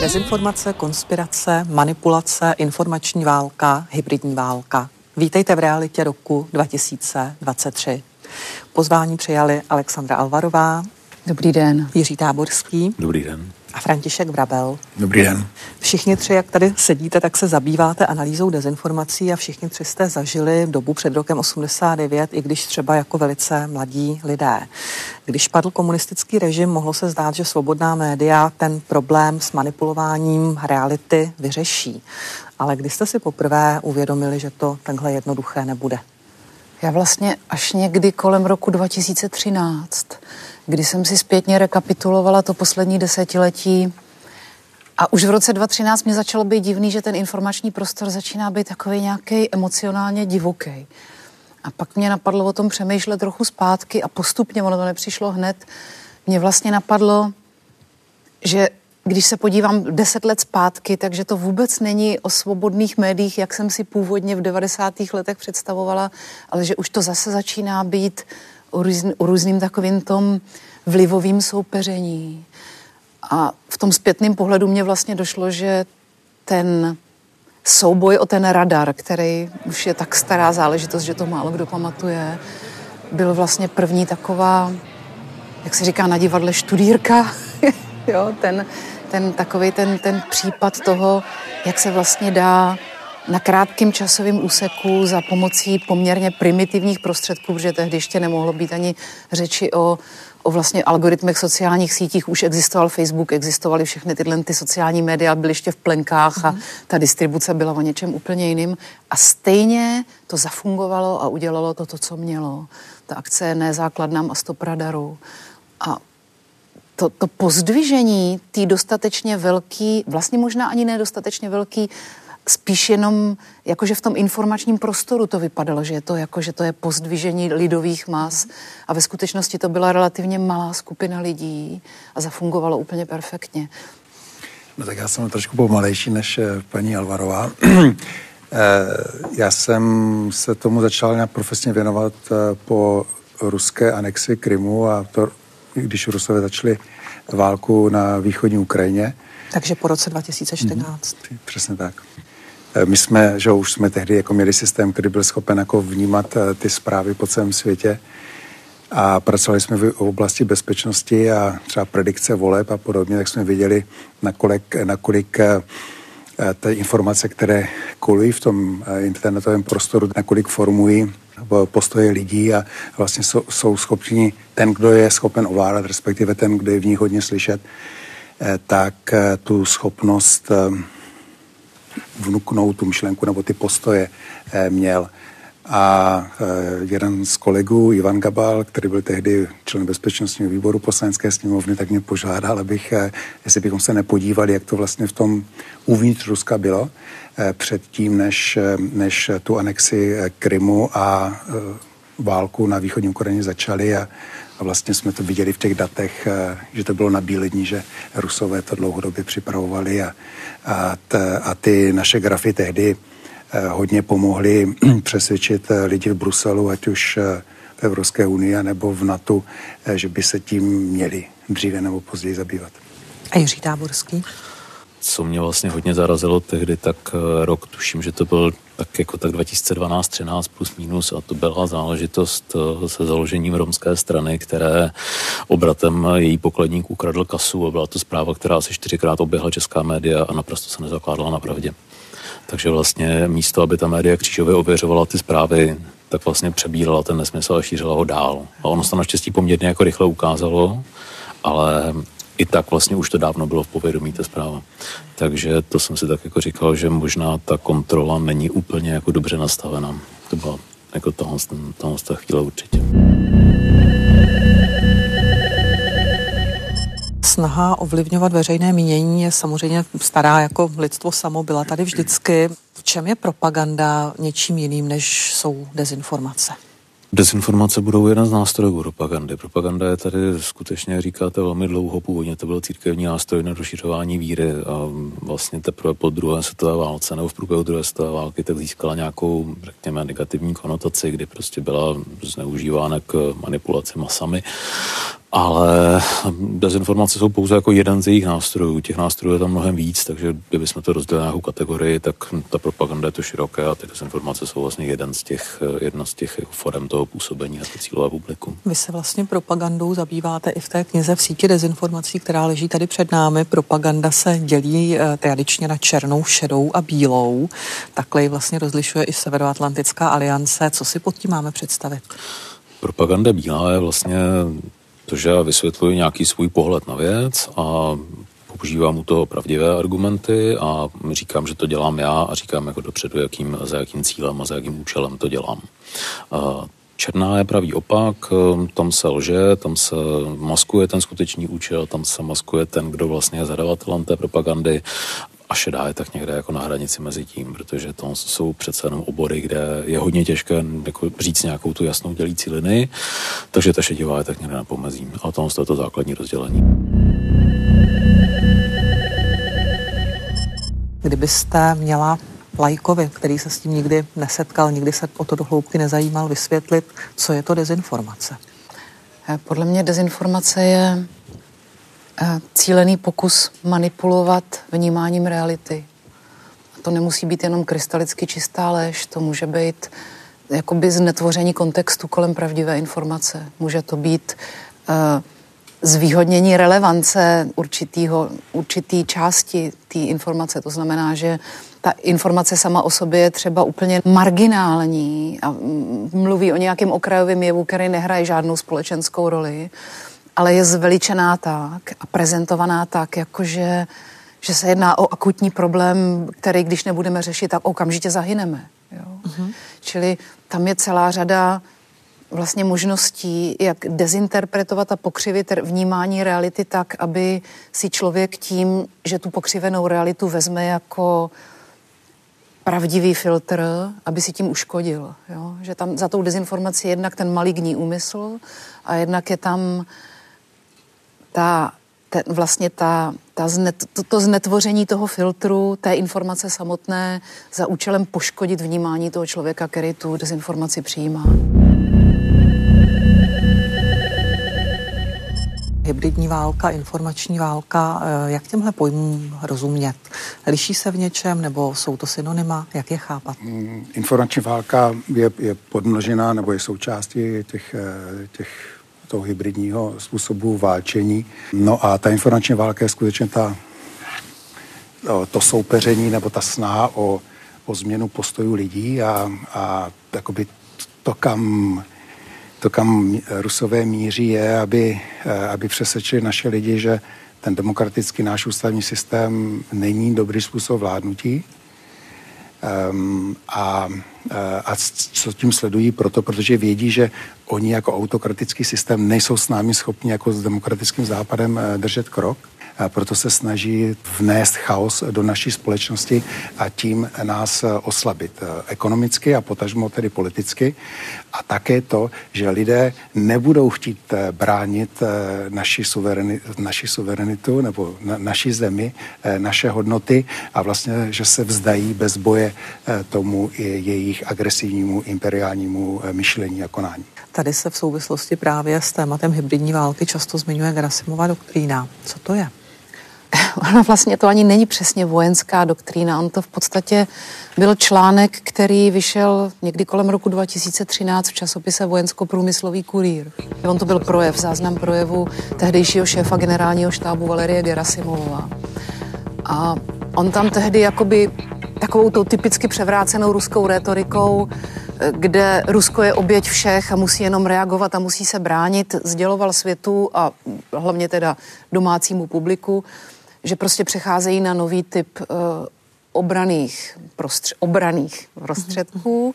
Dezinformace, konspirace, manipulace, informační válka, hybridní válka. Vítejte v realitě roku 2023. Pozvání přijali Alexandra Alvarová. Dobrý den. Jiří Táborský. Dobrý den a František Vrabel. Dobrý den. Všichni tři, jak tady sedíte, tak se zabýváte analýzou dezinformací a všichni tři jste zažili dobu před rokem 89, i když třeba jako velice mladí lidé. Když padl komunistický režim, mohlo se zdát, že svobodná média ten problém s manipulováním reality vyřeší. Ale kdy jste si poprvé uvědomili, že to takhle jednoduché nebude? Já vlastně až někdy kolem roku 2013 kdy jsem si zpětně rekapitulovala to poslední desetiletí a už v roce 2013 mě začalo být divný, že ten informační prostor začíná být takový nějaký emocionálně divoký. A pak mě napadlo o tom přemýšlet trochu zpátky a postupně, ono to nepřišlo hned, mě vlastně napadlo, že když se podívám deset let zpátky, takže to vůbec není o svobodných médiích, jak jsem si původně v 90. letech představovala, ale že už to zase začíná být o, různ, o různým takovým tom vlivovým soupeření. A v tom zpětném pohledu mě vlastně došlo, že ten souboj o ten radar, který už je tak stará záležitost, že to málo kdo pamatuje, byl vlastně první taková, jak se říká na divadle, študírka, jo, ten, ten takový ten, ten případ toho, jak se vlastně dá na krátkém časovém úseku za pomocí poměrně primitivních prostředků, protože tehdy ještě nemohlo být ani řeči o, o vlastně algoritmech sociálních sítích. Už existoval Facebook, existovaly všechny tyhle ty sociální média, byly ještě v plenkách a mhm. ta distribuce byla o něčem úplně jiným. A stejně to zafungovalo a udělalo to, to co mělo. Ta akce je nezákladnám a stop radaru. A to, to pozdvižení tý dostatečně velký, vlastně možná ani nedostatečně velký spíš jenom jakože v tom informačním prostoru to vypadalo, že je to jako, že to je pozdvižení lidových mas a ve skutečnosti to byla relativně malá skupina lidí a zafungovalo úplně perfektně. No tak já jsem trošku pomalejší než eh, paní Alvarová. Eh, já jsem se tomu začal nějak profesně věnovat eh, po ruské anexi Krymu a to, když Rusové začali válku na východní Ukrajině. Takže po roce 2014. Mm, přesně tak. Eh, my jsme, že už jsme tehdy jako měli systém, který byl schopen jako vnímat eh, ty zprávy po celém světě a pracovali jsme v oblasti bezpečnosti a třeba predikce voleb a podobně, tak jsme viděli, nakolik, nakolik eh, ty informace, které kolují v tom internetovém prostoru, nakolik formují postoje lidí a vlastně jsou, jsou schopni, ten, kdo je schopen ovládat, respektive ten, kdo je v nich hodně slyšet, tak tu schopnost vnuknout tu myšlenku nebo ty postoje eh, měl. A eh, jeden z kolegů, Ivan Gabal, který byl tehdy člen bezpečnostního výboru poslanecké sněmovny, tak mě požádal, abych, eh, jestli bychom se nepodívali, jak to vlastně v tom uvnitř Ruska bylo předtím, než, než tu anexi Krymu a válku na východní Ukrajině začaly a, a vlastně jsme to viděli v těch datech, eh, že to bylo na bílední, že Rusové to dlouhodobě připravovali a, a, t, a ty naše grafy tehdy eh, hodně pomohly přesvědčit eh, lidi v Bruselu, ať už v Evropské unii nebo v NATO, že by se tím měli dříve nebo později zabývat. A Jiří Táborský? Co mě vlastně hodně zarazilo tehdy, tak rok, tuším, že to byl tak jako tak 2012, 13 plus minus a to byla záležitost eh, se založením romské strany, které obratem její pokladník ukradl kasu a byla to zpráva, která asi čtyřikrát oběhla česká média a naprosto se nezakládala na pravdě. Takže vlastně místo, aby ta média křížově ověřovala ty zprávy, tak vlastně přebírala ten nesmysl a šířila ho dál. A ono se naštěstí poměrně jako rychle ukázalo, ale i tak vlastně už to dávno bylo v povědomí ta zpráva. Takže to jsem si tak jako říkal, že možná ta kontrola není úplně jako dobře nastavená. To byla jako tohle, tohle ta chvíle určitě. Snaha ovlivňovat veřejné mínění je samozřejmě stará jako lidstvo samo, byla tady vždycky. V čem je propaganda něčím jiným, než jsou dezinformace? Dezinformace budou jeden z nástrojů propagandy. Propaganda je tady skutečně, říkáte, velmi dlouho. Původně to byl církevní nástroj na rozšiřování víry a vlastně teprve po druhé světové válce nebo v průběhu druhé světové války tak získala nějakou, řekněme, negativní konotaci, kdy prostě byla zneužívána k manipulaci masami ale dezinformace jsou pouze jako jeden z jejich nástrojů. Těch nástrojů je tam mnohem víc, takže kdybychom to rozdělili nějakou kategorii, tak ta propaganda je to široké a ty dezinformace jsou vlastně jeden z těch, jedna z těch jako forem toho působení na to cílové publikum. Vy se vlastně propagandou zabýváte i v té knize v síti dezinformací, která leží tady před námi. Propaganda se dělí eh, tradičně na černou, šedou a bílou. Takhle ji vlastně rozlišuje i Severoatlantická aliance. Co si pod tím máme představit? Propaganda bílá je vlastně to, že já vysvětluji nějaký svůj pohled na věc a používám u toho pravdivé argumenty a říkám, že to dělám já a říkám jako dopředu, jakým, za jakým cílem a za jakým účelem to dělám. Černá je pravý opak, tam se lže, tam se maskuje ten skutečný účel, tam se maskuje ten, kdo vlastně je zadavatelem té propagandy a šedá je tak někde jako na hranici mezi tím, protože to jsou přece jenom obory, kde je hodně těžké jako říct nějakou tu jasnou dělící linii, takže ta šedivá je tak někde na pomezím. A to je to základní rozdělení. Kdybyste měla lajkovi, který se s tím nikdy nesetkal, nikdy se o to do hloubky nezajímal, vysvětlit, co je to dezinformace? Eh, podle mě dezinformace je cílený pokus manipulovat vnímáním reality. A to nemusí být jenom krystalicky čistá lež, to může být jakoby znetvoření kontextu kolem pravdivé informace. Může to být uh, zvýhodnění relevance určitýho, určitý části té informace. To znamená, že ta informace sama o sobě je třeba úplně marginální a mluví o nějakém okrajovém jevu, který nehraje žádnou společenskou roli ale je zveličená tak a prezentovaná tak, jakože že se jedná o akutní problém, který když nebudeme řešit, tak okamžitě zahyneme. Jo? Uh-huh. Čili tam je celá řada vlastně možností, jak dezinterpretovat a pokřivit vnímání reality tak, aby si člověk tím, že tu pokřivenou realitu vezme jako pravdivý filtr, aby si tím uškodil. Jo? Že tam za tou dezinformací je jednak ten maligní úmysl a jednak je tam ta, ten, vlastně ta, ta znet, to, to znetvoření toho filtru, té informace samotné za účelem poškodit vnímání toho člověka, který tu dezinformaci přijímá. Hybridní válka, informační válka, eh, jak těmhle pojmům rozumět? Liší se v něčem nebo jsou to synonyma? Jak je chápat? Mm, informační válka je, je podmnožená nebo je součástí těch, eh, těch toho hybridního způsobu válčení. No a ta informační válka je skutečně ta, to soupeření nebo ta snaha o, o změnu postojů lidí a, a jakoby to, kam to, kam Rusové míří, je, aby, aby přesvědčili naše lidi, že ten demokratický náš ústavní systém není dobrý způsob vládnutí. Um, a Eh, a co tím sledují proto, protože vědí, že oni jako autokratický systém nejsou s námi schopni jako s demokratickým západem eh, držet krok. A proto se snaží vnést chaos do naší společnosti a tím nás eh, oslabit ekonomicky a potažmo tedy politicky. A také to, že lidé nebudou chtít bránit naši, suverenitu, naši suverenitu nebo na, naší zemi, naše hodnoty a vlastně, že se vzdají bez boje tomu jejich agresivnímu imperiálnímu eh, myšlení a konání. Tady se v souvislosti právě s tématem hybridní války často zmiňuje Grasimová doktrína. Co to je? Ona vlastně to ani není přesně vojenská doktrína, on to v podstatě byl článek, který vyšel někdy kolem roku 2013 v časopise Vojensko-průmyslový kurýr. On to byl projev, záznam projevu tehdejšího šéfa generálního štábu Valerie Gerasimová. A on tam tehdy jakoby takovou tou typicky převrácenou ruskou retorikou, kde Rusko je oběť všech a musí jenom reagovat a musí se bránit, sděloval světu a hlavně teda domácímu publiku, že prostě přecházejí na nový typ uh, obraných, prostř- obraných prostředků.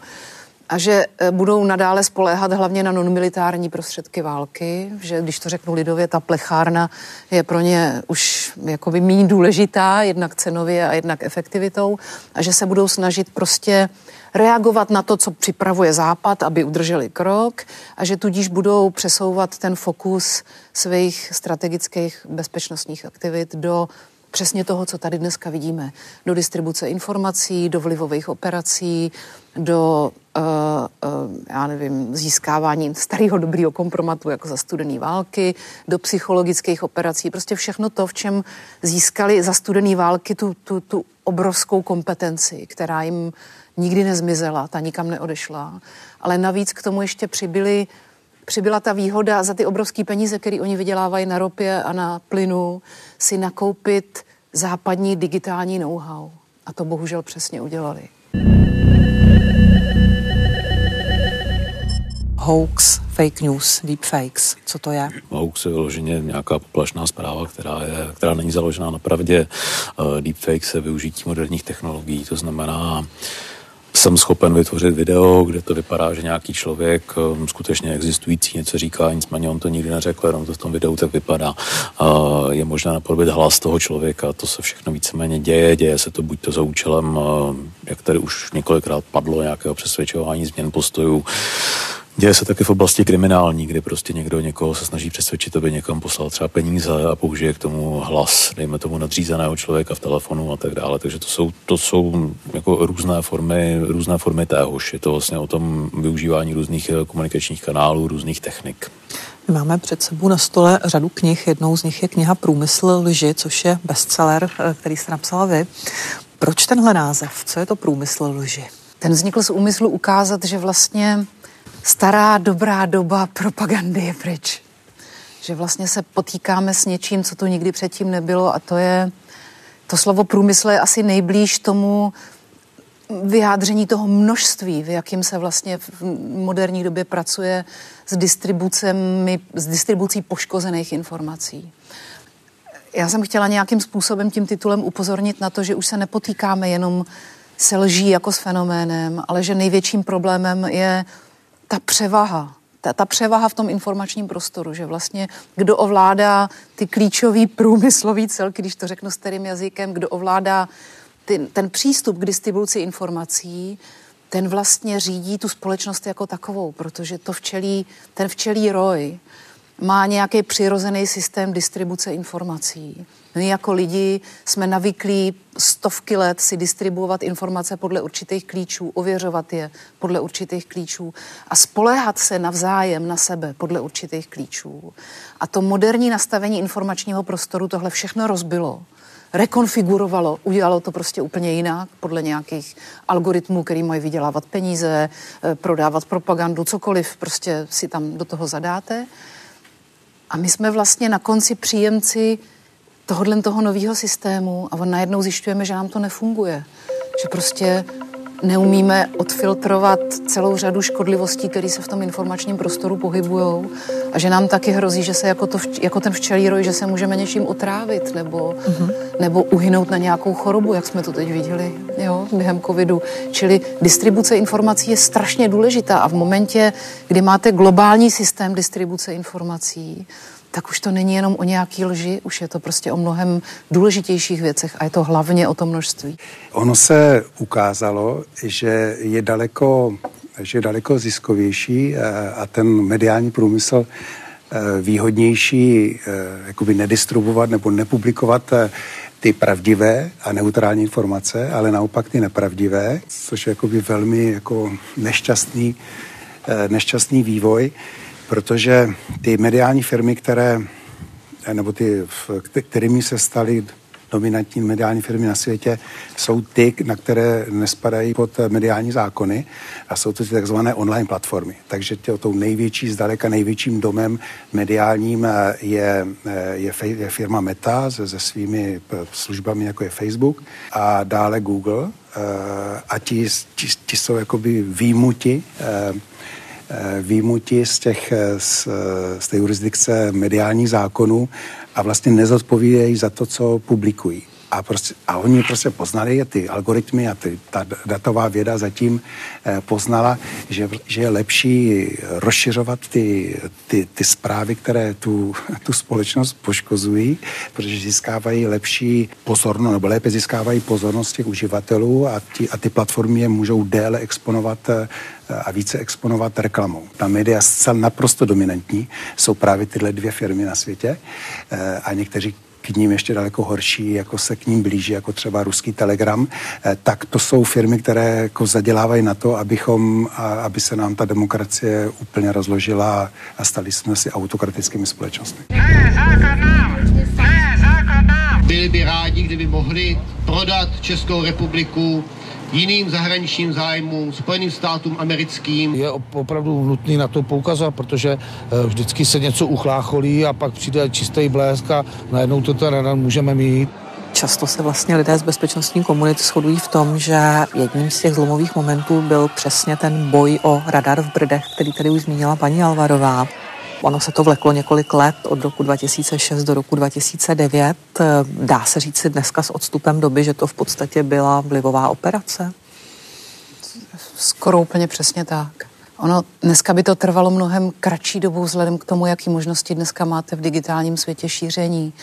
A že e, budou nadále spoléhat hlavně na nonmilitární prostředky války, že když to řeknu lidově, ta plechárna je pro ně už jakoby méně důležitá, jednak cenově a jednak efektivitou a že se budou snažit prostě reagovat na to, co připravuje Západ, aby udrželi krok a že tudíž budou přesouvat ten fokus svých strategických bezpečnostních aktivit do přesně toho, co tady dneska vidíme. Do distribuce informací, do vlivových operací, do, uh, uh, já nevím, získávání starého dobrého kompromatu jako za studené války, do psychologických operací, prostě všechno to, v čem získali za studené války tu, tu, tu obrovskou kompetenci, která jim nikdy nezmizela, ta nikam neodešla. Ale navíc k tomu ještě přibyly přibyla ta výhoda za ty obrovské peníze, které oni vydělávají na ropě a na plynu, si nakoupit západní digitální know-how. A to bohužel přesně udělali. Hoax, fake news, deepfakes, co to je? Hoax je vyloženě nějaká poplašná zpráva, která, je, která není založená na pravdě. Uh, deepfake se využití moderních technologií, to znamená jsem schopen vytvořit video, kde to vypadá, že nějaký člověk um, skutečně existující něco říká, nicméně on to nikdy neřekl, jenom to v tom videu tak vypadá. Je možné napodobit hlas toho člověka, to se všechno víceméně děje, děje se to buď to za účelem, uh, jak tady už několikrát padlo, nějakého přesvědčování změn postojů, Děje se taky v oblasti kriminální, kdy prostě někdo někoho se snaží přesvědčit, aby někam poslal třeba peníze a použije k tomu hlas, dejme tomu nadřízeného člověka v telefonu a tak dále. Takže to jsou, to jsou jako různé formy, různé formy téhož. Je to vlastně o tom využívání různých eh, komunikačních kanálů, různých technik. Máme před sebou na stole řadu knih. Jednou z nich je kniha Průmysl lži, což je bestseller, eh, který jste napsala vy. Proč tenhle název? Co je to průmysl lži? Ten vznikl z úmyslu ukázat, že vlastně stará dobrá doba propagandy je pryč. Že vlastně se potýkáme s něčím, co tu nikdy předtím nebylo a to je, to slovo průmysl je asi nejblíž tomu vyjádření toho množství, v jakým se vlastně v moderní době pracuje s distribucemi, s distribucí poškozených informací. Já jsem chtěla nějakým způsobem tím titulem upozornit na to, že už se nepotýkáme jenom se lží jako s fenoménem, ale že největším problémem je ta převaha, ta, ta převaha v tom informačním prostoru, že vlastně kdo ovládá ty klíčové průmyslové celky, když to řeknu starým jazykem, kdo ovládá ten, ten přístup k distribuci informací, ten vlastně řídí tu společnost jako takovou, protože to včelí, ten včelí roj má nějaký přirozený systém distribuce informací. My jako lidi jsme navyklí stovky let si distribuovat informace podle určitých klíčů, ověřovat je podle určitých klíčů a spoléhat se navzájem na sebe podle určitých klíčů. A to moderní nastavení informačního prostoru tohle všechno rozbilo rekonfigurovalo, udělalo to prostě úplně jinak, podle nějakých algoritmů, který mají vydělávat peníze, eh, prodávat propagandu, cokoliv prostě si tam do toho zadáte. A my jsme vlastně na konci příjemci tohohle toho nového systému a najednou zjišťujeme, že nám to nefunguje. Že prostě neumíme odfiltrovat celou řadu škodlivostí, které se v tom informačním prostoru pohybují a že nám taky hrozí, že se jako, to, jako ten včelí roj, že se můžeme něčím otrávit nebo, mm-hmm. nebo uhynout na nějakou chorobu, jak jsme to teď viděli jo, během covidu. Čili distribuce informací je strašně důležitá a v momentě, kdy máte globální systém distribuce informací, tak už to není jenom o nějaký lži, už je to prostě o mnohem důležitějších věcech a je to hlavně o to množství. Ono se ukázalo, že je daleko, že je daleko ziskovější eh, a ten mediální průmysl eh, výhodnější eh, jakoby nedistribuovat nebo nepublikovat ty pravdivé a neutrální informace, ale naopak ty nepravdivé, což je jakoby velmi jako nešťastný, nešťastný vývoj protože ty mediální firmy, které, nebo ty, kterými se staly dominantní mediální firmy na světě, jsou ty, na které nespadají pod mediální zákony a jsou to ty takzvané online platformy. Takže tě, tou největší, zdaleka největším domem mediálním eh, je, eh, je, je firma Meta se, se svými eh, službami, jako je Facebook a dále Google a ti, ti, ti jsou jakoby výjimuti Eh, výjimuti z, těch, eh, z, eh, z té jurisdikce mediálních zákonů a vlastně nezodpovídají za to, co publikují. A, prostě, a oni prostě poznali, ty algoritmy a ty, ta datová věda zatím eh, poznala, že, že je lepší rozšiřovat ty, ty, ty zprávy, které tu, tu společnost poškozují, protože získávají lepší pozornost, nebo lépe získávají pozornost těch uživatelů a, ti, a ty platformy je můžou déle exponovat eh, a více exponovat reklamou. Ta média zcela naprosto dominantní jsou právě tyhle dvě firmy na světě eh, a někteří k ním ještě daleko horší, jako se k ním blíží, jako třeba ruský telegram, eh, tak to jsou firmy, které jako zadělávají na to, abychom, aby se nám ta demokracie úplně rozložila a stali jsme si autokratickými společnostmi. Ne, základ nám! Ne, základ nám! Byli by rádi, kdyby mohli prodat Českou republiku jiným zahraničním zájmům, Spojeným státům americkým. Je opravdu nutný na to poukazovat, protože eh, vždycky se něco uchlácholí a pak přijde čistý blesk a najednou to teda můžeme mít. Často se vlastně lidé z bezpečnostní komunity shodují v tom, že jedním z těch zlomových momentů byl přesně ten boj o radar v Brdech, který tady už zmínila paní Alvarová. Ono se to vleklo několik let, od roku 2006 do roku 2009. Dá se říct si dneska s odstupem doby, že to v podstatě byla vlivová operace? Skoro úplně přesně tak. Ono dneska by to trvalo mnohem kratší dobu vzhledem k tomu, jaký možnosti dneska máte v digitálním světě šíření.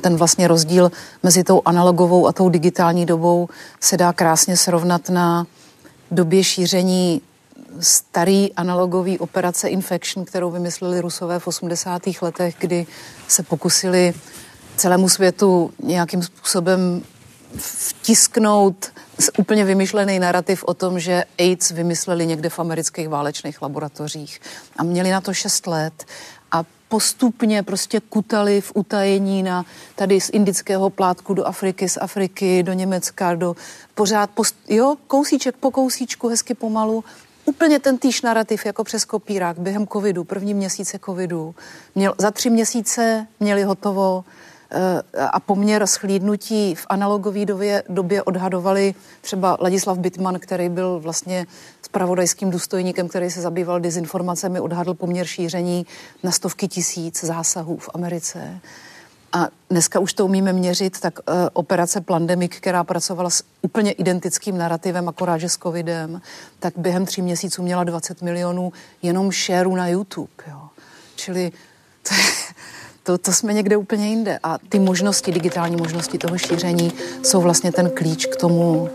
Ten vlastně rozdíl mezi tou analogovou a tou digitální dobou se dá krásně srovnat na době šíření starý analogový operace Infection, kterou vymysleli Rusové v 80. letech, kdy se pokusili celému světu nějakým způsobem vtisknout úplně vymyšlený narrativ o tom, že AIDS vymysleli někde v amerických válečných laboratořích. A měli na to šest let a postupně prostě kutali v utajení na tady z indického plátku do Afriky, z Afriky do Německa, do pořád, post, jo, kousíček po kousíčku, hezky pomalu úplně ten týž narrativ jako přes kopírák během covidu, první měsíce covidu. Měl, za tři měsíce měli hotovo eh, a poměr schlídnutí v analogové době, době odhadovali třeba Ladislav Bitman, který byl vlastně spravodajským důstojníkem, který se zabýval dezinformacemi, odhadl poměr šíření na stovky tisíc zásahů v Americe. A dneska už to umíme měřit, tak uh, operace Plandemic, která pracovala s úplně identickým narrativem, akorát že s covidem, tak během tří měsíců měla 20 milionů jenom shareů na YouTube. Jo. Čili to, to, to jsme někde úplně jinde. A ty možnosti, digitální možnosti toho šíření jsou vlastně ten klíč k tomu,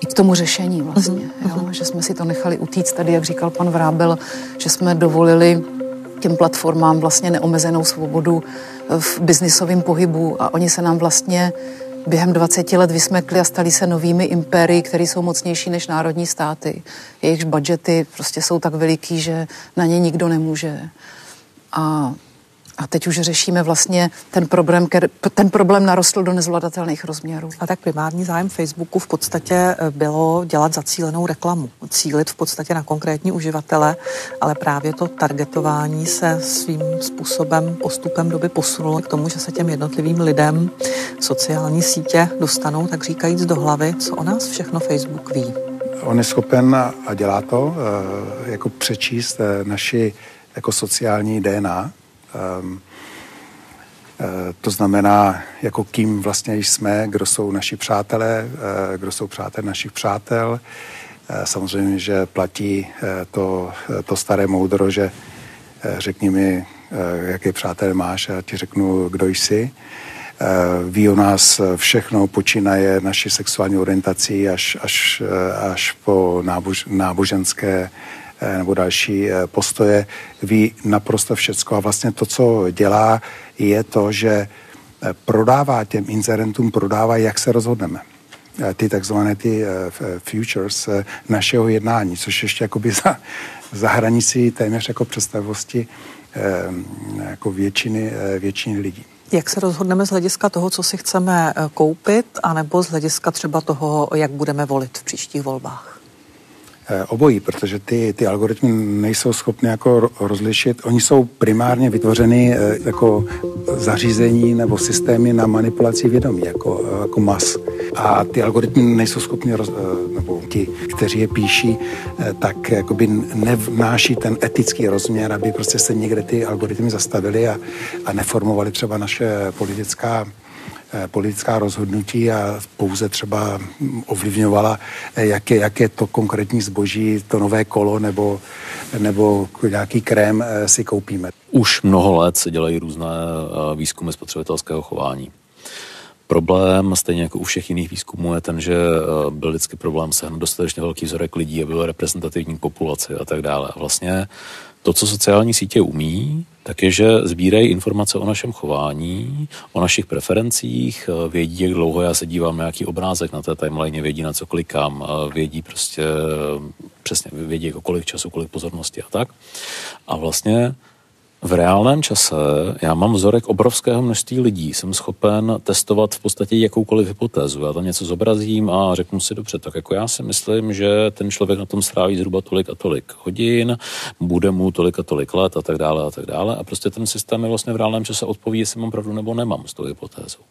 i k tomu řešení vlastně. Mm-hmm. Jo? Že jsme si to nechali utíct tady, jak říkal pan Vrábel, že jsme dovolili těm platformám vlastně neomezenou svobodu v biznisovém pohybu a oni se nám vlastně během 20 let vysmekli a stali se novými impérii, které jsou mocnější než národní státy. Jejichž budžety prostě jsou tak veliký, že na ně nikdo nemůže. A a teď už řešíme vlastně ten problém, ten problém narostl do nezvladatelných rozměrů. A tak primární zájem Facebooku v podstatě eh, bylo dělat zacílenou reklamu, cílit v podstatě na konkrétní uživatele, ale právě to targetování se svým způsobem postupem doby posunulo k tomu, že se těm jednotlivým lidem sociální sítě dostanou, tak říkajíc do hlavy, co o nás všechno Facebook ví. On je schopen a dělá to, eh, jako přečíst eh, naši jako sociální DNA, to znamená, jako kým vlastně jsme, kdo jsou naši přátelé, eh, kdo jsou přátelé našich přátel. Eh, samozřejmě, že platí to, to staré moudro, že řekni mi, jaké přátelé máš a ti řeknu, kdo jsi. Ví o nás všechno, počínaje naší sexuální orientací až, až, až po nábož, náboženské Eh, nebo další eh, postoje, ví naprosto všecko. A vlastně to, co dělá, je to, že eh, prodává těm inzerentům, prodává, jak se rozhodneme ty takzvané ty futures našeho jednání, což ještě jakoby za, za hranicí téměř jako představosti jako většiny, většiny lidí. Jak se rozhodneme z hlediska toho, co si chceme koupit, anebo z hlediska třeba toho, jak budeme volit v příštích volbách? Eh, obojí, protože ty, ty algoritmy nejsou schopny jako rozlišit. Oni jsou primárně vytvořeny eh, jako zařízení nebo systémy na manipulaci vědomí, jako, eh, jako mas. A ty algoritmy nejsou schopni, roz, nebo ti, kteří je píší, tak jakoby nevnáší ten etický rozměr, aby prostě se někde ty algoritmy zastavili a, a neformovali třeba naše politická politická rozhodnutí a pouze třeba ovlivňovala, eh, jak je, jak je to konkrétní zboží, to nové kolo nebo, nebo nějaký krém si koupíme. Už mnoho let se dělají různé výzkumy spotřebitelského chování. Problém, stejně jako u všech jiných výzkumů, je ten, že byl vždycky problém sehnat dostatečně velký vzorek lidí, aby byl reprezentativní populace a tak dále. A vlastně to, co sociální sítě umí, tak je, že sbírají informace o našem chování, o našich preferencích, eh, vědí, jak dlouho já se dívám na nějaký obrázek na té timeline, vědí, na co klikám, eh, vědí prostě eh, přesně, vědí, jako kolik času, kolik pozornosti a tak. A vlastně v reálném čase já mám vzorek obrovského množství lidí. Jsem schopen testovat v podstatě jakoukoliv hypotézu. Já tam něco zobrazím a řeknu si dobře, tak jako já si myslím, že ten člověk na tom stráví zhruba tolik a tolik hodin, bude mu tolik a tolik let a tak dále a tak dále. A prostě ten systém je vlastně v reálném čase odpoví, jestli mám pravdu nebo nemám s tou hypotézou.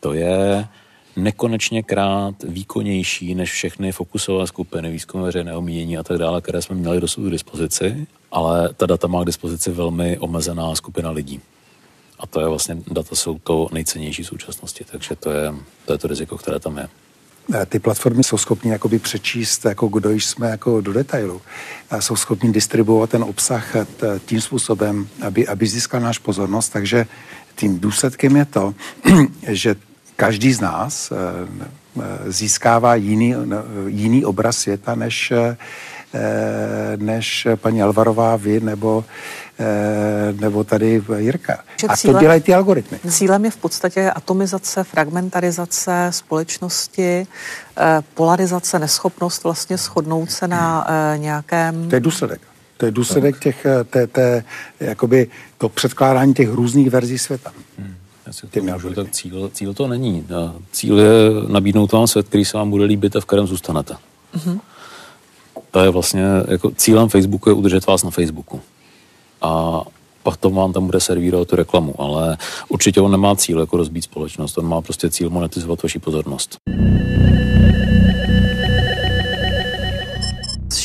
To je nekonečně krát výkonnější než všechny fokusové skupiny, výzkumy veřejného mínění a tak dále, které jsme měli dosud k dispozici, ale ta data má k dispozici velmi omezená skupina lidí. A to je vlastně, data jsou to nejcennější v současnosti, takže to je to, je to riziko, které tam je. Ty platformy jsou schopny jakoby přečíst, jako kdo jsme jako do detailu. A jsou schopni distribuovat ten obsah tím způsobem, aby, aby získal náš pozornost. Takže tím důsledkem je to, že každý z nás eh, eh, získává jiný, jiný obraz světa, než, eh, než paní Alvarová, vy nebo, nebo tady Jirka. A to dělají ty algoritmy. Cílem je v podstatě atomizace, fragmentarizace společnosti, polarizace, neschopnost vlastně shodnout se na nějakém... To je důsledek. To je důsledek těch, té, té, jakoby to předkládání těch různých verzí světa. Hmm. Já si to můžu, tak cíl, cíl to není. Cíl je nabídnout vám svět, který se vám bude líbit a v kterém zůstanete. Mm-hmm. To je vlastně, jako cílem Facebooku je udržet vás na Facebooku. A pak to vám tam bude servírovat tu reklamu, ale určitě on nemá cíl jako rozbít společnost, on má prostě cíl monetizovat vaši pozornost.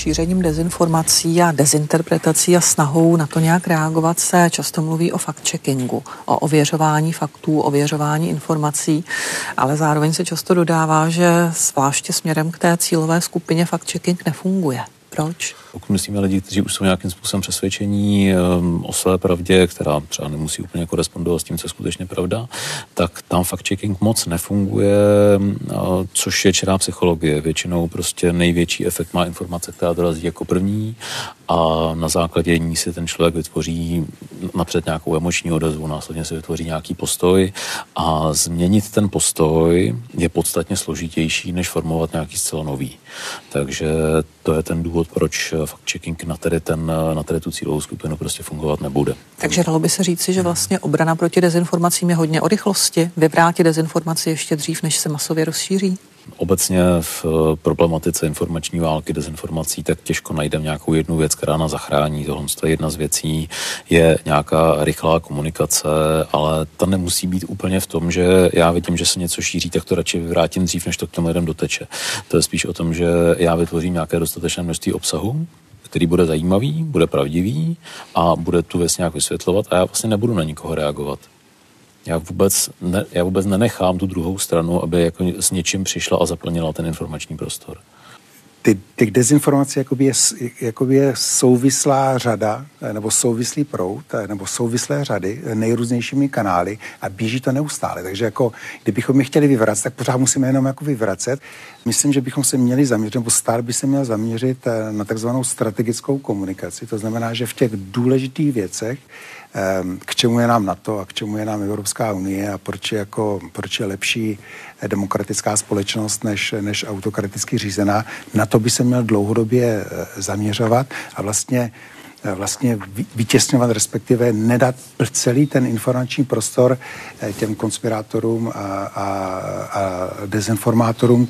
Šířením dezinformací a dezinterpretací a snahou na to nějak reagovat se často mluví o fact-checkingu, o ověřování faktů, ověřování informací, ale zároveň se často dodává, že zvláště směrem k té cílové skupině fact-checking nefunguje. Proč? Pokud myslíme lidi, kteří už jsou nějakým způsobem přesvědčení um, o své pravdě, která třeba nemusí úplně korespondovat s tím, co je skutečně pravda, tak tam fact-checking moc nefunguje, uh, což je čirá psychologie. Většinou prostě největší efekt má informace, která dorazí jako první a na základě ní si ten člověk vytvoří napřed nějakou emoční odezvu, následně si vytvoří nějaký postoj a změnit ten postoj je podstatně složitější, než formovat nějaký zcela nový. Takže to je ten důvod, proč fact-checking na tady, ten, na tady tu cílovou skupinu prostě fungovat nebude. Takže dalo by se říci, že vlastně obrana proti dezinformacím je hodně o rychlosti, vyvrátit dezinformaci ještě dřív, než se masově rozšíří? Obecně v eh, problematice informační války, dezinformací, tak těžko najdeme nějakou jednu věc, která nás zachrání. Tohle je jedna z věcí, je nějaká rychlá komunikace, ale ta nemusí být úplně v tom, že já vidím, že se něco šíří, tak to radši vyvrátím dřív, než to k těm lidem doteče. To je spíš o tom, že já vytvořím nějaké dostatečné množství obsahu, který bude zajímavý, bude pravdivý a bude tu věc nějak vysvětlovat a já vlastně nebudu na nikoho reagovat. Já vůbec, ne, já vůbec nenechám tu druhou stranu, aby jako s něčím přišla a zaplnila ten informační prostor ty, těch dezinformací jakoby je, jakoby je souvislá řada, eh, nebo souvislý prout, eh, nebo souvislé řady eh, nejrůznějšími kanály a běží to neustále. Takže jako, kdybychom je chtěli vyvracet, tak pořád musíme jenom jako vyvracet. Myslím, že bychom se měli zaměřit, nebo stát by se měl zaměřit na takzvanou strategickou komunikaci. To znamená, že v těch důležitých věcech k čemu je nám NATO a k čemu je nám Evropská unie a proč je, jako, proč je lepší demokratická společnost než, než autokraticky řízená. Na to by se měl dlouhodobě eh, zaměřovat a vlastně eh, vlastně vytěsňovat, respektive nedat celý ten informační prostor eh, těm konspirátorům a, a, a dezinformátorům,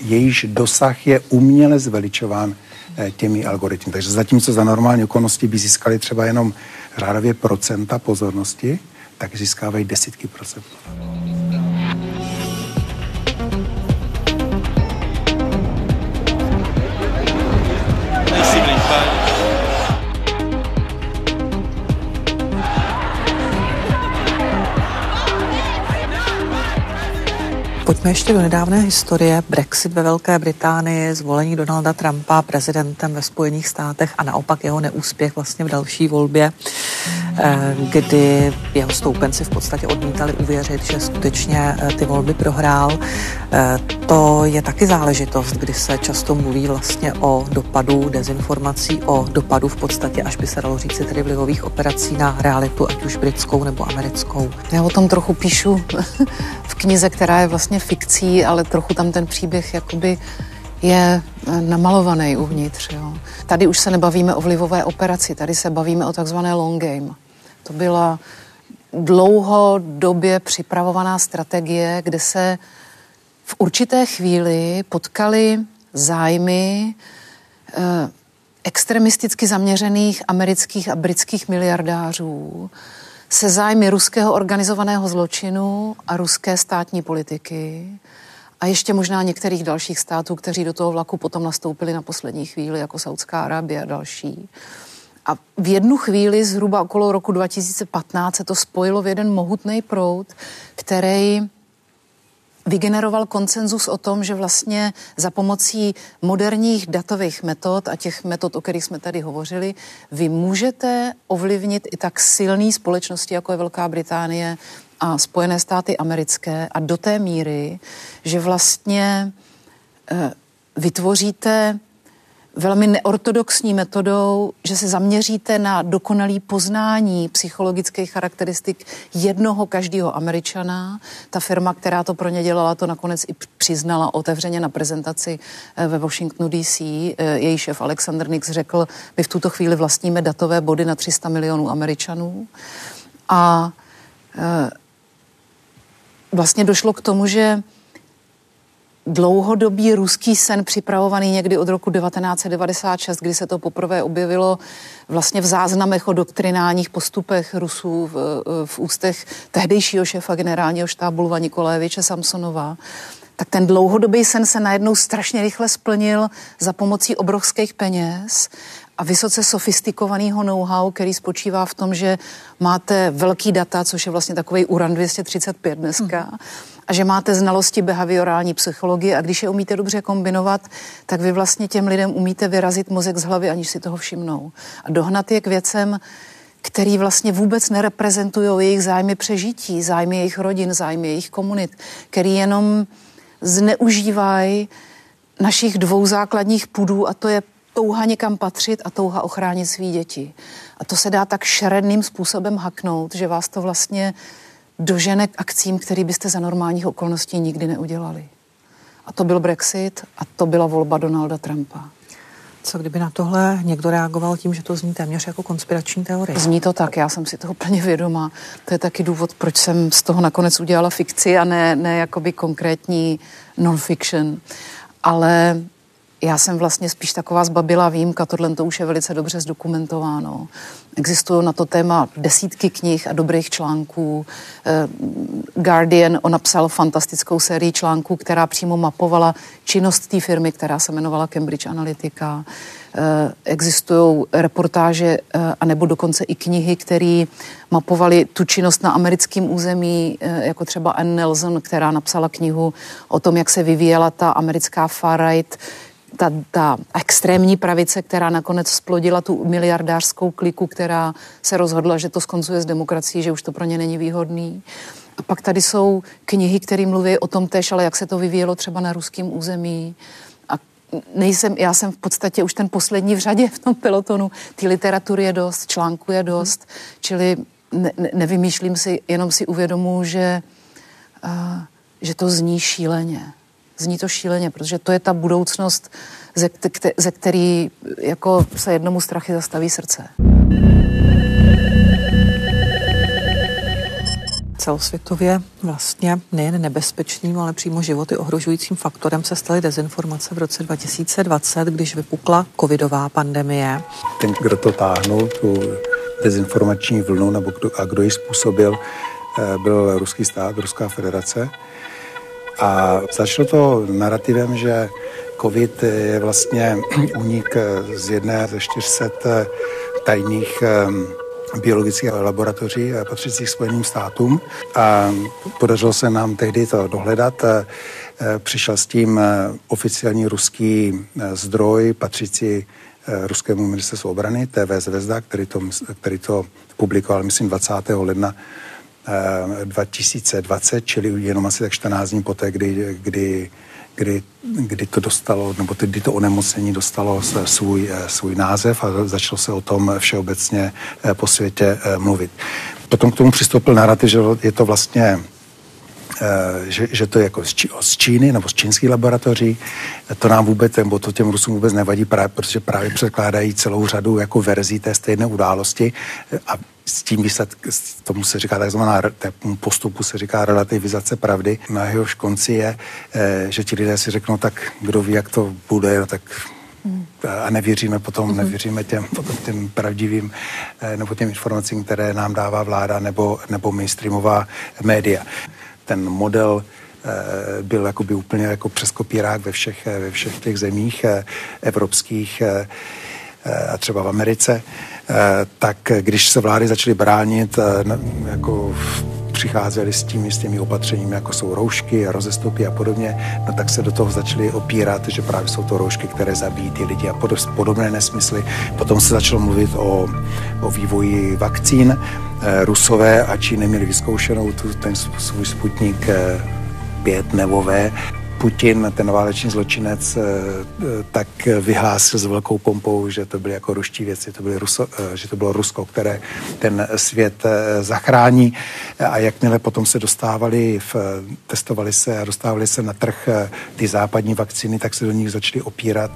jejíž dosah je uměle zveličován těmi algoritmy. Takže zatímco za normální okolnosti by získali třeba jenom řádově procenta pozornosti, tak získávají desítky procent. Pojďme ještě do nedávné historie. Brexit ve Velké Británii, zvolení Donalda Trumpa prezidentem ve Spojených státech a naopak jeho neúspěch vlastně v další volbě, kdy jeho stoupenci v podstatě odmítali uvěřit, že skutečně eh, ty volby prohrál. Eh, to je taky záležitost, kdy se často mluví vlastně o dopadu dezinformací, o dopadu v podstatě, až by se dalo říct, tedy vlivových operací na realitu, ať už britskou nebo americkou. Já o tom trochu píšu v knize, která je vlastně fikcí, ale trochu tam ten příběh jakoby je eh, namalovaný uvnitř. Jo. Tady už se nebavíme o vlivové operaci, tady se bavíme o takzvané long game. To byla dlouhodobě připravovaná strategie, kde se v určité chvíli potkali zájmy eh, extremisticky zaměřených amerických a britských miliardářů se zájmy ruského organizovaného zločinu a ruské státní politiky a ještě možná některých dalších států, kteří do toho vlaku potom nastoupili na poslední chvíli, jako Saudská Arábie a další. A v jednu chvíli, zhruba okolo roku 2015, se to spojilo v jeden mohutný proud, který vygeneroval konsenzus o tom, že vlastně za pomocí moderních datových metod a těch metod, o kterých jsme tady hovořili, vy můžete ovlivnit i tak silný společnosti, jako je Velká Británie a Spojené státy americké a do té míry, že vlastně e, vytvoříte velmi neortodoxní metodou, že se zaměříte na dokonalý poznání psychologických charakteristik jednoho každého Američana. Ta firma, která to pro ně dělala, to nakonec i přiznala otevřeně na prezentaci eh, ve Washingtonu DC. Eh, její šéf Alexander Nix řekl, my v tuto chvíli vlastníme datové body na 300 milionů Američanů. A eh, vlastně došlo k tomu, že dlouhodobý ruský sen připravovaný někdy od roku 1996, kdy se to poprvé objevilo vlastně v záznamech o doktrinálních postupech Rusů v, v ústech tehdejšího šéfa generálního štábu Lva Nikolajeviče Samsonova, tak ten dlouhodobý sen se najednou strašně rychle splnil za pomocí obrovských peněz a vysoce sofistikovaného know-how, který spočívá v tom, že máte velký data, což je vlastně takový uran 235 dneska, hmm a že máte znalosti behaviorální psychologie a když je umíte dobře kombinovat, tak vy vlastně těm lidem umíte vyrazit mozek z hlavy, aniž si toho všimnou. A dohnat je k věcem, který vlastně vůbec nereprezentují jejich zájmy přežití, zájmy jejich rodin, zájmy jejich komunit, který jenom zneužívají našich dvou základních půdů a to je touha někam patřit a touha ochránit svý děti. A to se dá tak šeredným způsobem haknout, že vás to vlastně dožene k akcím, který byste za normálních okolností nikdy neudělali. A to byl Brexit a to byla volba Donalda Trumpa. Co kdyby na tohle někdo reagoval tím, že to zní téměř jako konspirační teorie? Zní to tak, já jsem si toho plně vědomá. To je taky důvod, proč jsem z toho nakonec udělala fikci a ne, ne jakoby konkrétní non-fiction. Ale já jsem vlastně spíš taková zbabila výjimka, tohle to už je velice dobře zdokumentováno. Existují na to téma desítky knih a dobrých článků. Eh, Guardian on napsal fantastickou sérii článků, která přímo mapovala činnost té firmy, která se jmenovala Cambridge Analytica. Eh, existují reportáže eh, a nebo dokonce i knihy, které mapovaly tu činnost na americkém území, jako třeba Anne Nelson, která napsala knihu o tom, jak se vyvíjela ta americká far-right ta, ta extrémní pravice, která nakonec splodila tu miliardářskou kliku, která se rozhodla, že to skoncuje s demokracií, že už to pro ně není výhodný. A pak tady jsou knihy, které mluví o tom tež, ale jak se to vyvíjelo třeba na ruském území. A nejsem, já jsem v podstatě už ten poslední v řadě v tom pelotonu. Ty literatury je dost, článku je dost, hmm. čili ne, ne, nevymýšlím si, jenom si uvědomuji, že, uh, že to zní šíleně. Zní to šíleně, protože to je ta budoucnost, ze, ze který jako se jednomu strachy zastaví srdce. celosvětově vlastně nejen nebezpečným, ale přímo životy ohrožujícím faktorem se staly dezinformace v roce 2020, když vypukla covidová pandemie. Ten, kdo to táhnul, tu dezinformační vlnu, nebo kdo, a kdo ji způsobil, eh, byl ruský stát, Ruská federace. A začalo to narrativem, že COVID je vlastně únik z jedné ze 400 tajných biologických laboratoří patřících Spojeným státům. A podařilo se nám tehdy to dohledat. Přišel s tím oficiální ruský zdroj patřící ruskému ministerstvu obrany, TV Zvezda, který to, který to publikoval, myslím, 20. ledna 2020, čili jenom asi tak 14 dní poté, kdy, kdy kdy, kdy to dostalo, nebo kdy to onemocnění dostalo svůj, eh, svůj název a začalo se o tom všeobecně eh, po světě eh, mluvit. Potom k tomu přistoupil narrativ, že je to vlastně že, že to je jako z Číny nebo z čínských laboratoří. To nám vůbec, nebo to těm Rusům vůbec nevadí, právě, protože právě překládají celou řadu jako verzí té stejné události a s tím výsledk, tomu se říká takzvaná, postupu se říká relativizace pravdy. Na jehož konci je, eh, že ti lidé si řeknou, tak kdo ví, jak to bude, no tak hmm. a nevěříme potom, mm-hmm. nevěříme těm, potom těm pravdivým eh, nebo těm informacím, které nám dává vláda nebo, nebo mainstreamová média. Ten model eh, byl jakoby úplně jako přes kopírák ve všech, ve všech těch zemích evropských a třeba v Americe. Eh, tak když se vlády začaly bránit, eh, jako přicházeli s tím s těmi opatřeními, jako jsou roušky, rozestupy a podobně, no tak se do toho začali opírat, že právě jsou to roušky, které zabíjí ty lidi a podobné nesmysly. Potom se začalo mluvit o, o vývoji vakcín. Eh, Rusové a Číny měli vyzkoušenou tu, ten svůj sputnik 5 nebo V, Putin, ten váleční zločinec, eh, eh, tak vyhlásil s velkou pompou, že to byly jako ruští věci, to byly Ruso, eh, že to bylo Rusko, které ten svět zachrání. A jakmile potom se dostávali, v, testovali se a dostávali se na trh ty západní vakcíny, tak se do nich začali opírat,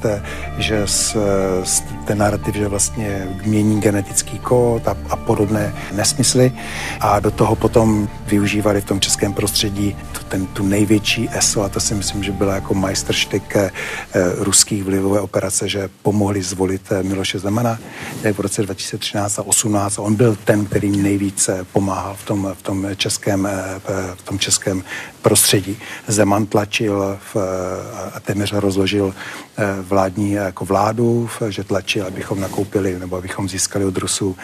že s, s ten narrativ, že vlastně mění genetický kód a, a podobné nesmysly. A do toho potom využívali v tom českém prostředí tu, ten, tu největší ESO a to si myslím, myslím, že byla jako majstrštyk eh, ruských vlivové operace, že pomohli zvolit eh, Miloše Zemana v roce 2013 a 2018. On byl ten, který nejvíc pomáhal v tom, v tom, českém, eh, v tom českém prostředí. Zeman tlačil v, a téměř rozložil vládní jako vládu, že tlačil, abychom nakoupili nebo abychom získali od Rusů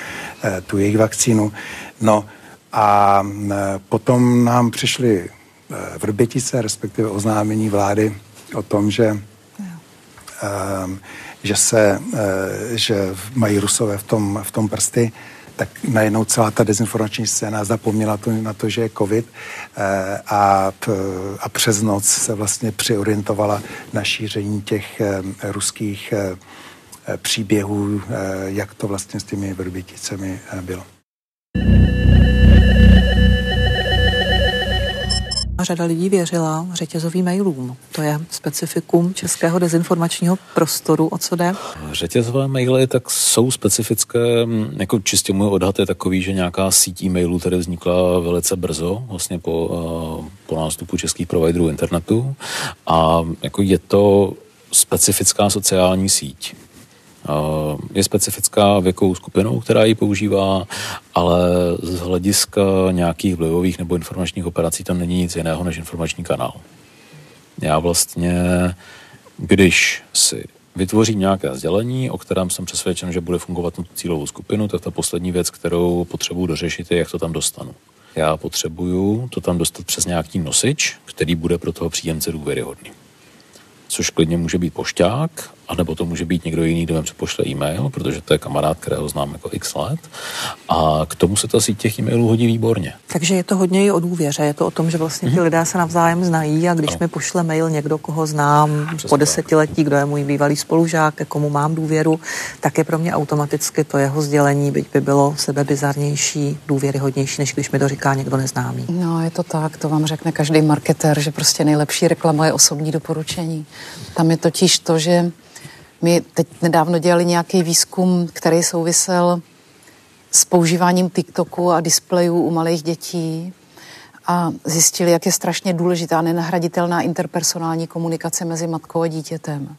tu jejich vakcínu. No a potom nám přišli Vrbětice, respektive oznámení vlády o tom, že, um, že, se, uh, že mají Rusové v tom, v tom prsty, tak najednou celá ta dezinformační scéna zapomněla to, na to, že je covid uh, a, a přes noc se vlastně přiorientovala na šíření těch ruských příběhů, jak to vlastně s těmi vrběticemi bylo. Řada lidí věřila řetězovým mailům. To je specifikum českého dezinformačního prostoru. O co jde? Řetězové maily tak jsou specifické, jako čistě můj odhad je takový, že nějaká síť e-mailů tady vznikla velice brzo, vlastně po, eh, po nástupu českých providerů internetu a jako je to specifická sociální síť je specifická věkovou skupinou, která ji používá, ale z hlediska nějakých vlivových nebo informačních operací to není nic jiného než informační kanál. Já vlastně, když si vytvořím nějaké sdělení, o kterém jsem přesvědčen, že bude fungovat na tu cílovou skupinu, tak ta poslední věc, kterou potřebuji dořešit, je, jak to tam dostanu. Já potřebuju to tam dostat přes nějaký nosič, který bude pro toho příjemce důvěryhodný což klidně může být pošťák, anebo to může být někdo jiný, kdo mi přepošle e-mail, protože to je kamarád, kterého znám jako x let. A k tomu se ta síť těch e-mailů hodí výborně. Takže je to hodně i o důvěře, je to o tom, že vlastně mm-hmm. ti lidé se navzájem znají a když ano. mi pošle mail někdo, koho znám Přesně po desetiletí, kdo je můj bývalý spolužák, ke komu mám důvěru, tak je pro mě automaticky to jeho sdělení, byť by bylo sebebizarnější, důvěryhodnější, než když mi to říká někdo neznámý. No, je to tak, to vám řekne každý marketer, že prostě nejlepší reklama je osobní doporučení. Tam je totiž to, že my teď nedávno dělali nějaký výzkum, který souvisel s používáním TikToku a displejů u malých dětí a zjistili, jak je strašně důležitá nenahraditelná interpersonální komunikace mezi matkou a dítětem.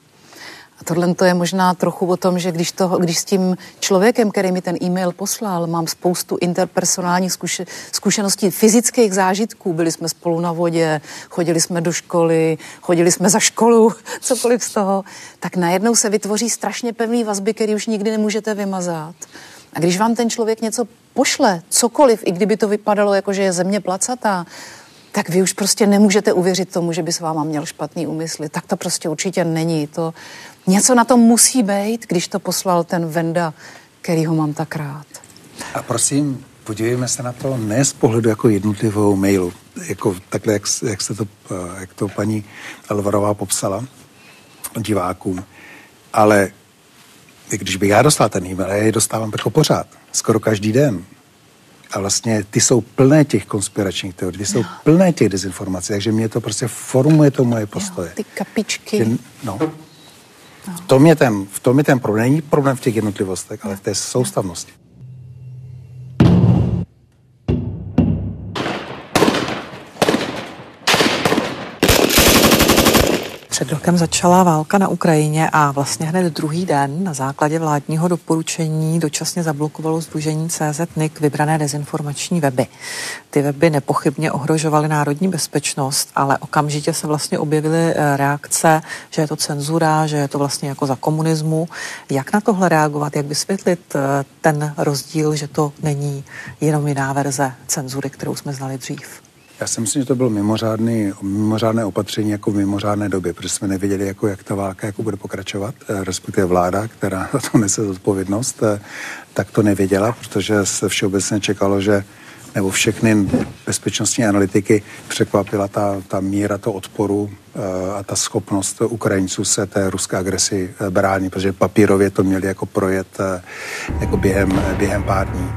A tohle to je možná trochu o tom, že když, to, když s tím člověkem, který mi ten e-mail poslal, mám spoustu interpersonálních zkuše, zkušeností, fyzických zážitků, byli jsme spolu na vodě, chodili jsme do školy, chodili jsme za školu, cokoliv z toho, tak najednou se vytvoří strašně pevný vazby, který už nikdy nemůžete vymazat. A když vám ten člověk něco pošle cokoliv, i kdyby to vypadalo jako, že je země placatá, tak vy už prostě nemůžete uvěřit tomu, že by s váma měl špatný úmysl. Tak to prostě určitě není. To něco na tom musí být, když to poslal ten Venda, který ho mám tak rád. A prosím, podívejme se na to ne z pohledu jako jednotlivou mailu, jako takhle, jak, jak, se to, jak to paní Alvarová popsala divákům, ale když bych já dostal ten e-mail, já je dostávám jako pořád, skoro každý den, a vlastně ty jsou plné těch konspiračních teorií, ty jsou plné těch dezinformací, takže mě to prostě formuje to moje postoje. Jo, ty kapičky. Ty, no. no. V tom, je ten, v tom je ten problém. Není problém v těch jednotlivostech, ale v té soustavnosti. Před rokem začala válka na Ukrajině a vlastně hned druhý den na základě vládního doporučení dočasně zablokovalo Združení CZ NIK vybrané dezinformační weby. Ty weby nepochybně ohrožovaly národní bezpečnost, ale okamžitě se vlastně objevily eh, reakce, že je to cenzura, že je to vlastně jako za komunismu. Jak na tohle reagovat? Jak vysvětlit eh, ten rozdíl, že to není jenom jiná verze cenzury, kterou jsme znali dřív? Já si myslím, že to bylo mimořádný, mimořádné opatření jako v mimořádné době, protože jsme nevěděli, jako, jak ta válka jako bude pokračovat, eh, respektive vláda, která za to nese zodpovědnost, eh, tak to nevěděla, protože se všeobecně čekalo, že nebo všechny bezpečnostní analytiky překvapila ta, ta míra toho odporu eh, a ta schopnost Ukrajinců se té ruské agresi bránit, protože papírově to měli jako projet jako během, během pár dní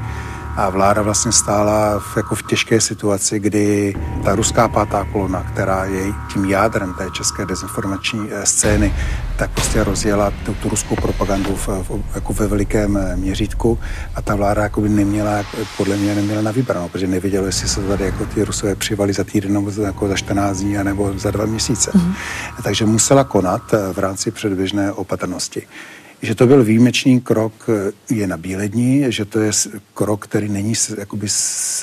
a vláda vlastně stála v, jako v těžké situaci, kdy ta ruská pátá kolona, která je tím jádrem té české dezinformační eh, scény, tak prostě rozjela tu, tu ruskou propagandu v, v, jako ve velikém eh, měřítku a ta vláda jako by neměla, podle mě neměla na vybranou, protože nevědělo, jestli se tady jako ty rusové přivali za týden nebo za, jako za 14 dní nebo za dva měsíce. Mm-hmm. Takže musela konat eh, v rámci předběžné opatrnosti. Že to byl výjimečný krok eh, je na bílední, že to je krok, který není jakoby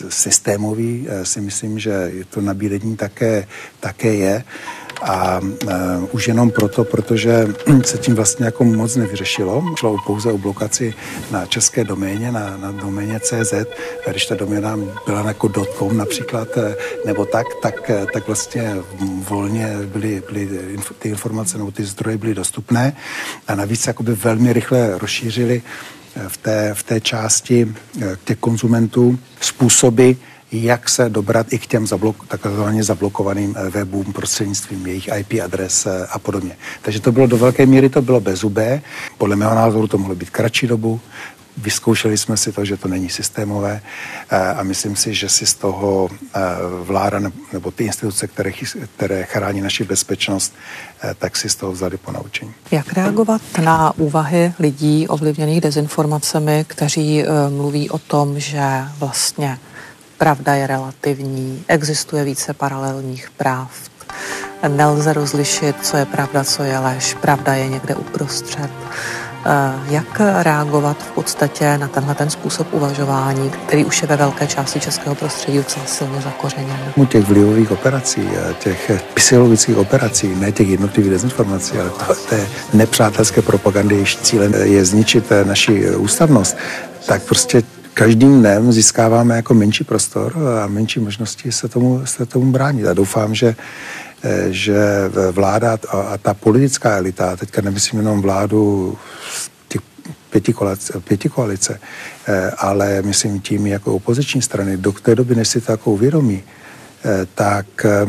systémový, si myslím, že je to na bílední také, také je. A uh, už jenom proto, protože se tím vlastně jako moc nevyřešilo. Šlo pouze o blokaci na české doméně, na, na doméně CZ. A když ta doména byla jako .com například, e, nebo tak, tak, e, tak vlastně volně byly, byly ty informace nebo ty zdroje byly dostupné. A navíc jakoby velmi rychle rozšířili v té, v té části těch konzumentů způsoby, jak se dobrat i k těm zablok, takzvaně zablokovaným eh, webům prostřednictvím jejich IP adres eh, a podobně. Takže to bylo do velké míry to bylo bezubé. Podle mého názoru to mohlo být kratší dobu. Vyzkoušeli jsme si to, že to není systémové eh, a myslím si, že si z toho vláda nebo ty instituce, které, které chrání naši bezpečnost, tak si z toho vzali po naučení. Jak reagovat na úvahy lidí ovlivněných dezinformacemi, kteří mluví o tom, že vlastně Pravda je relativní, existuje více paralelních práv. Nelze rozlišit, co je pravda, co je lež. Pravda je někde uprostřed. Eh, jak reagovat v podstatě na tenhle ten způsob uvažování, který už je ve velké části českého prostředí docela silně zakořeněn? U těch vlivových operací, těch psychologických operací, ne těch jednotlivých dezinformací, ale to, té nepřátelské propagandy, jejíž cílem je zničit naši ústavnost, tak prostě každým dnem získáváme jako menší prostor a menší možnosti se tomu, se tomu bránit. A doufám, že eh, že vláda a ta politická elita, teďka nemyslím jenom vládu pěti koalice, pěti koalice eh, ale myslím tím jako opoziční strany, do té doby, než si to jako uvědomí, eh, tak,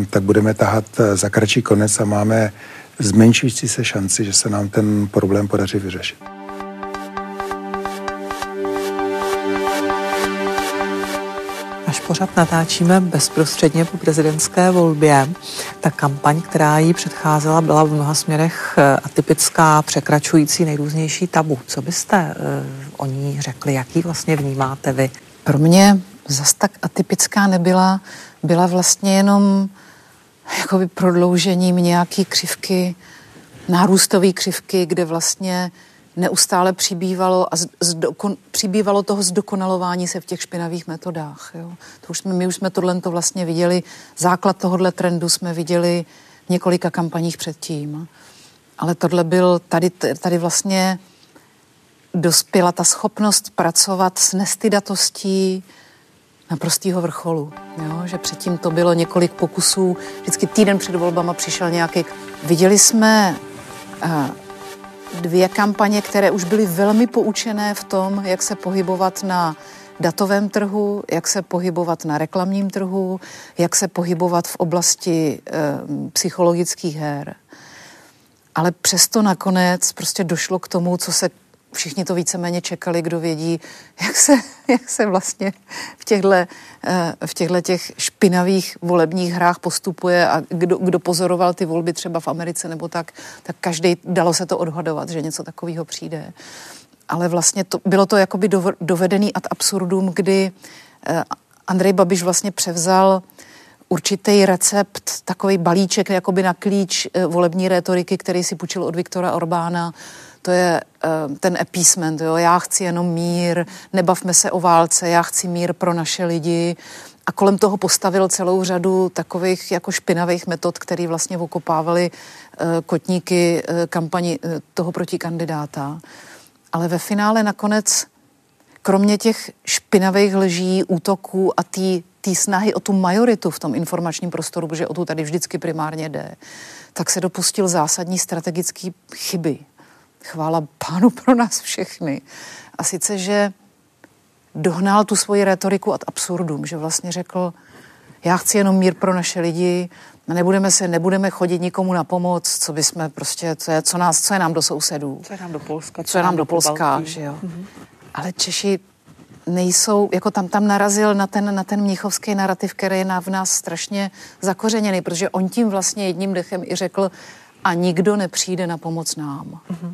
tak budeme tahat za kratší konec a máme zmenšující se šanci, že se nám ten problém podaří vyřešit. Pořád natáčíme bezprostředně po prezidentské volbě, ta kampaň, která jí předcházela, byla v mnoha směrech eh, atypická, překračující nejrůznější tabu. Co byste uh, o ní řekli? Jaký vlastně vnímáte vy? Pro mě zas tak atypická nebyla. Byla vlastně jenom jakoby prodloužením nějaký křivky, nárůstové křivky, kde vlastně neustále přibývalo a zdokon, přibývalo toho zdokonalování se v těch špinavých metodách. Jo. To už jsme, my už jsme tohle to vlastně viděli, základ tohohle trendu jsme viděli v několika kampaních předtím. Ale tohle byl, tady, tady vlastně dospěla ta schopnost pracovat s nestydatostí na prostýho vrcholu. Jo? Že předtím to bylo několik pokusů, vždycky týden před volbama přišel nějaký. Viděli jsme uh, dvě kampaně, které už byly velmi poučené v tom, jak se pohybovat na datovém trhu, jak se pohybovat na reklamním trhu, jak se pohybovat v oblasti e, psychologických her. Ale přesto nakonec prostě došlo k tomu, co se všichni to víceméně čekali, kdo vědí, jak se, jak se vlastně v těchto, eh, v těchto těch špinavých volebních hrách postupuje a kdo, kdo pozoroval ty volby třeba v Americe nebo tak, tak každý dalo se to odhadovat, že něco takového přijde. Ale vlastně to, bylo to jakoby dovedený ad absurdum, kdy eh, Andrej Babiš vlastně převzal určitý recept, takový balíček jakoby na klíč eh, volební retoriky, který si půjčil od Viktora Orbána, to je uh, ten appeasement, jo, já chci jenom mír, nebavme se o válce, já chci mír pro naše lidi. A kolem toho postavil celou řadu takových jako špinavých metod, které vlastně okopávaly uh, kotníky uh, kampani toho protikandidáta. Ale ve finále nakonec, kromě těch špinavých lží, útoků a té snahy o tu majoritu v tom informačním prostoru, protože o tu tady vždycky primárně jde, tak se dopustil zásadní strategický chyby chvála pánu pro nás všechny. A sice, že dohnal tu svoji retoriku ad absurdum, že vlastně řekl, já chci jenom mír pro naše lidi, nebudeme se, nebudeme chodit nikomu na pomoc, co by jsme prostě, co je, co nás, co je nám do sousedů. Co je nám do Polska. Co, co je nám do Polska, že jo. Mm-hmm. Ale Češi nejsou, jako tam tam narazil na ten, na ten mnichovský narrativ, který je v nás strašně zakořeněný, protože on tím vlastně jedním dechem i řekl, a nikdo nepřijde na pomoc nám. Mm-hmm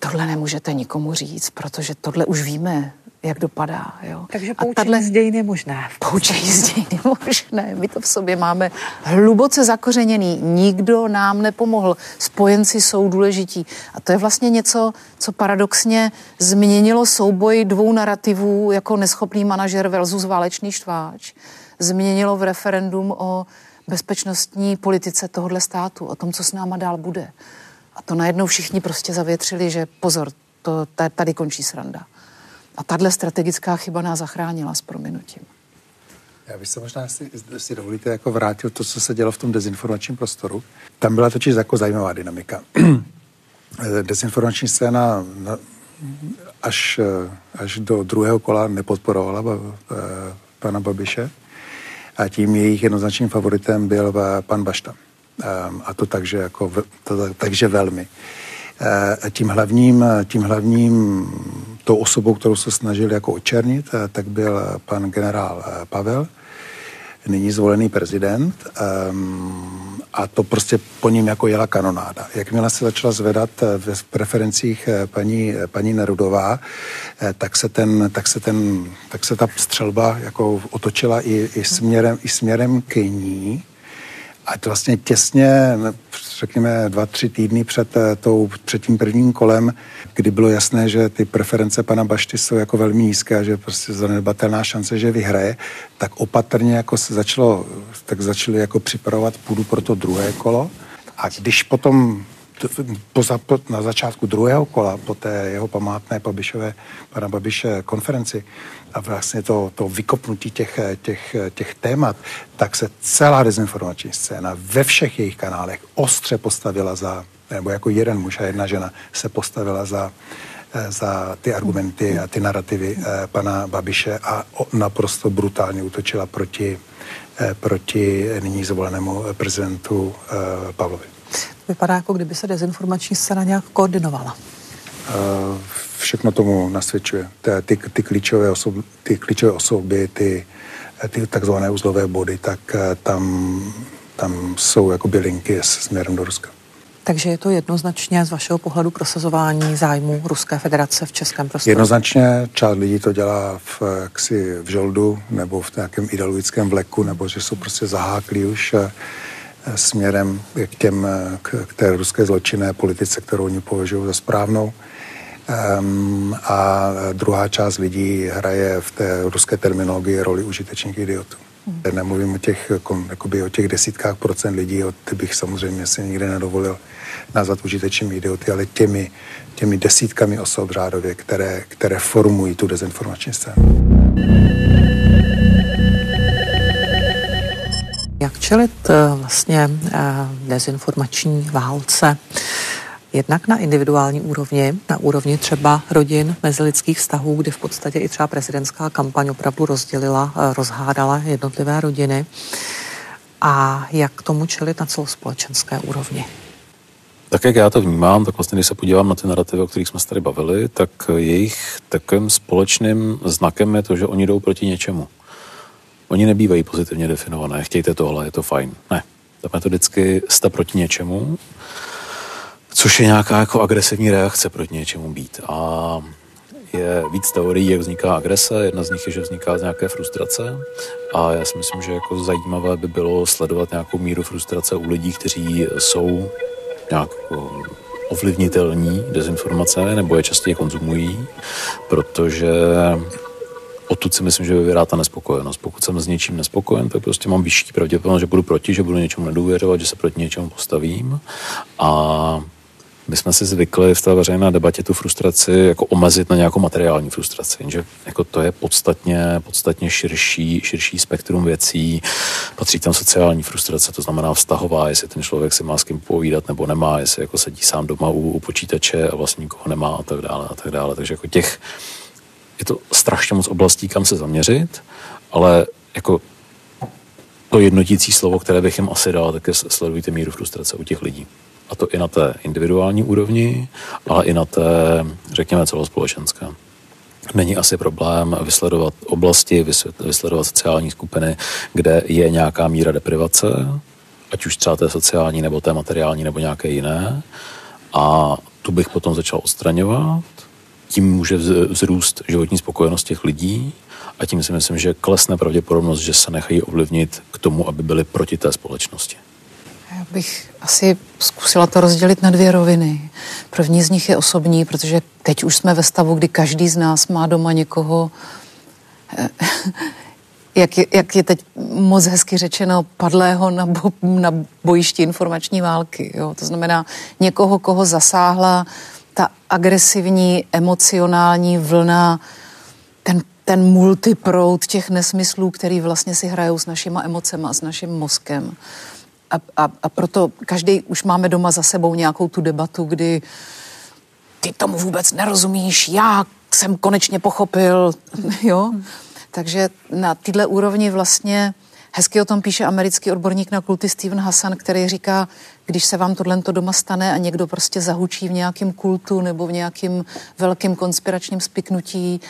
tohle nemůžete nikomu říct, protože tohle už víme, jak dopadá. Jo. Takže poučení tato, z dějin je možné. Poučení z dějin je možné. My to v sobě máme hluboce zakořeněný. Nikdo nám nepomohl. Spojenci jsou důležití. A to je vlastně něco, co paradoxně změnilo souboj dvou narrativů jako neschopný manažer versus válečný štváč. Změnilo v referendum o bezpečnostní politice tohohle státu, o tom, co s náma dál bude. A to najednou všichni prostě zavětřili, že pozor, to tady končí sranda. A tahle strategická chyba nás zachránila s prominutím. Já bych se možná, si, si dovolíte, jako vrátil to, co se dělo v tom dezinformačním prostoru. Tam byla totiž jako zajímavá dynamika. Dezinformační scéna až, až do druhého kola nepodporovala eh, pana Babiše a tím jejich jednoznačným favoritem byl eh, pan Bašta. Ehm, a to takže, jako, to, takže velmi. Eh, tím hlavním, tím hlavním tou osobou, kterou se snažili jako očernit, eh, tak byl pan generál eh, Pavel, nyní zvolený prezident ehm, a to prostě po ním jako jela kanonáda. Jakmile se začala zvedat v preferencích paní, paní Nerudová, tak se, ten, tak, se ten, tak se ta střelba jako otočila i, i, směrem, i směrem k ní a to vlastně těsně, řekněme, dva, tři týdny před, eh, tou, před tím prvním kolem, kdy bylo jasné, že ty preference pana Bašty jsou jako velmi nízké a že prostě zanedbatelná šance, že vyhraje, tak opatrně jako se začalo, tak začali jako připravovat půdu pro to druhé kolo. A když potom po, po, na začátku druhého kola, po té jeho památné Babišové, pana Babiše konferenci a vlastně to, to vykopnutí těch, těch, těch témat, tak se celá dezinformační scéna ve všech jejich kanálech ostře postavila za, nebo jako jeden muž a jedna žena se postavila za, za ty argumenty a ty narrativy eh, pana Babiše a naprosto brutálně útočila proti, eh, proti nyní zvolenému prezidentu eh, Vypadá, jako kdyby se dezinformační scéna nějak koordinovala. Všechno tomu nasvědčuje. Ty, ty, ty, klíčové, osoby, ty klíčové osoby, ty, ty takzvané uzlové body, tak uh, tam, tam jsou jako linky směrem do Ruska. Takže je to jednoznačně z vašeho pohledu prosazování zájmu Ruské federace v českém prostoru? Jednoznačně část lidí to dělá v, jaksi v žoldu nebo v nějakém ideologickém vleku, nebo že jsou prostě zaháklí už uh, směrem k, těm, k, k té ruské zločinné politice, kterou oni považují za správnou. Um, a druhá část lidí hraje v té ruské terminologii roli užitečných idiotů. Hmm. Nemluvím o těch, jakoby o těch desítkách procent lidí, o ty bych samozřejmě si nikdy nedovolil nazvat užitečnými idioty, ale těmi, těmi desítkami osob řádově, které, které formují tu dezinformační scénu. Jak čelit eh, vlastně eh, dezinformační válce? Jednak na individuální úrovni, na úrovni třeba rodin, mezilidských vztahů, kdy v podstatě i třeba prezidentská kampaň opravdu rozdělila, eh, rozhádala jednotlivé rodiny. A jak tomu čelit na celospolečenské úrovni? Tak jak já to vnímám, tak vlastně, když se podívám na ty narrativy, o kterých jsme se tady bavili, tak jejich takovým společným znakem je to, že oni jdou proti něčemu. Oni nebývají pozitivně definované. Chtějte tohle, je to fajn. Ne. To metodicky jste proti něčemu, což je nějaká jako agresivní reakce proti něčemu být. A je víc teorií, jak vzniká agrese. Jedna z nich je, že vzniká z nějaké frustrace. A já si myslím, že jako zajímavé by bylo sledovat nějakou míru frustrace u lidí, kteří jsou nějak jako ovlivnitelní dezinformace nebo je častěji konzumují, protože odtud si myslím, že vyvírá ta nespokojenost. Pokud jsem s něčím nespokojen, tak prostě mám vyšší pravděpodobnost, že budu proti, že budu něčemu nedůvěřovat, že se proti něčemu postavím. A my jsme si zvykli v té veřejné debatě tu frustraci jako omezit na nějakou materiální frustraci, že jako to je podstatně, podstatně širší, širší spektrum věcí. Patří tam sociální frustrace, to znamená vztahová, jestli ten člověk si má s kým povídat nebo nemá, jestli jako sedí sám doma u, u počítače a vlastně nikoho nemá a tak dále a tak dále. Takže jako těch, je to strašně moc oblastí, kam se zaměřit, ale jako to jednotící slovo, které bych jim asi dal, tak je sledujte míru frustrace u těch lidí. A to i na té individuální úrovni, ale i na té, řekněme, celospolečenské. Není asi problém vysledovat oblasti, vysledovat sociální skupiny, kde je nějaká míra deprivace, ať už třeba té sociální, nebo té materiální, nebo nějaké jiné. A tu bych potom začal odstraňovat. Tím může vzrůst životní spokojenost těch lidí a tím si myslím, že klesne pravděpodobnost, že se nechají ovlivnit k tomu, aby byli proti té společnosti. Já bych asi zkusila to rozdělit na dvě roviny. První z nich je osobní, protože teď už jsme ve stavu, kdy každý z nás má doma někoho, eh, jak je, jak je teď moc hezky řečeno, padlého na, bo, na bojišti informační války. Jo? To znamená někoho, koho zasáhla ta agresivní, emocionální vlna, ten, ten multiproud těch nesmyslů, který vlastně si hrajou s našima emocemi a s naším mozkem. A, a, a proto každý už máme doma za sebou nějakou tu debatu, kdy ty tomu vůbec nerozumíš, já jsem konečně pochopil, jo. Takže na této úrovni vlastně hezky o tom píše americký odborník na kulty Steven Hassan, který říká, když se vám tohle doma stane a někdo prostě zahučí v nějakém kultu nebo v nějakém velkém konspiračním spiknutí,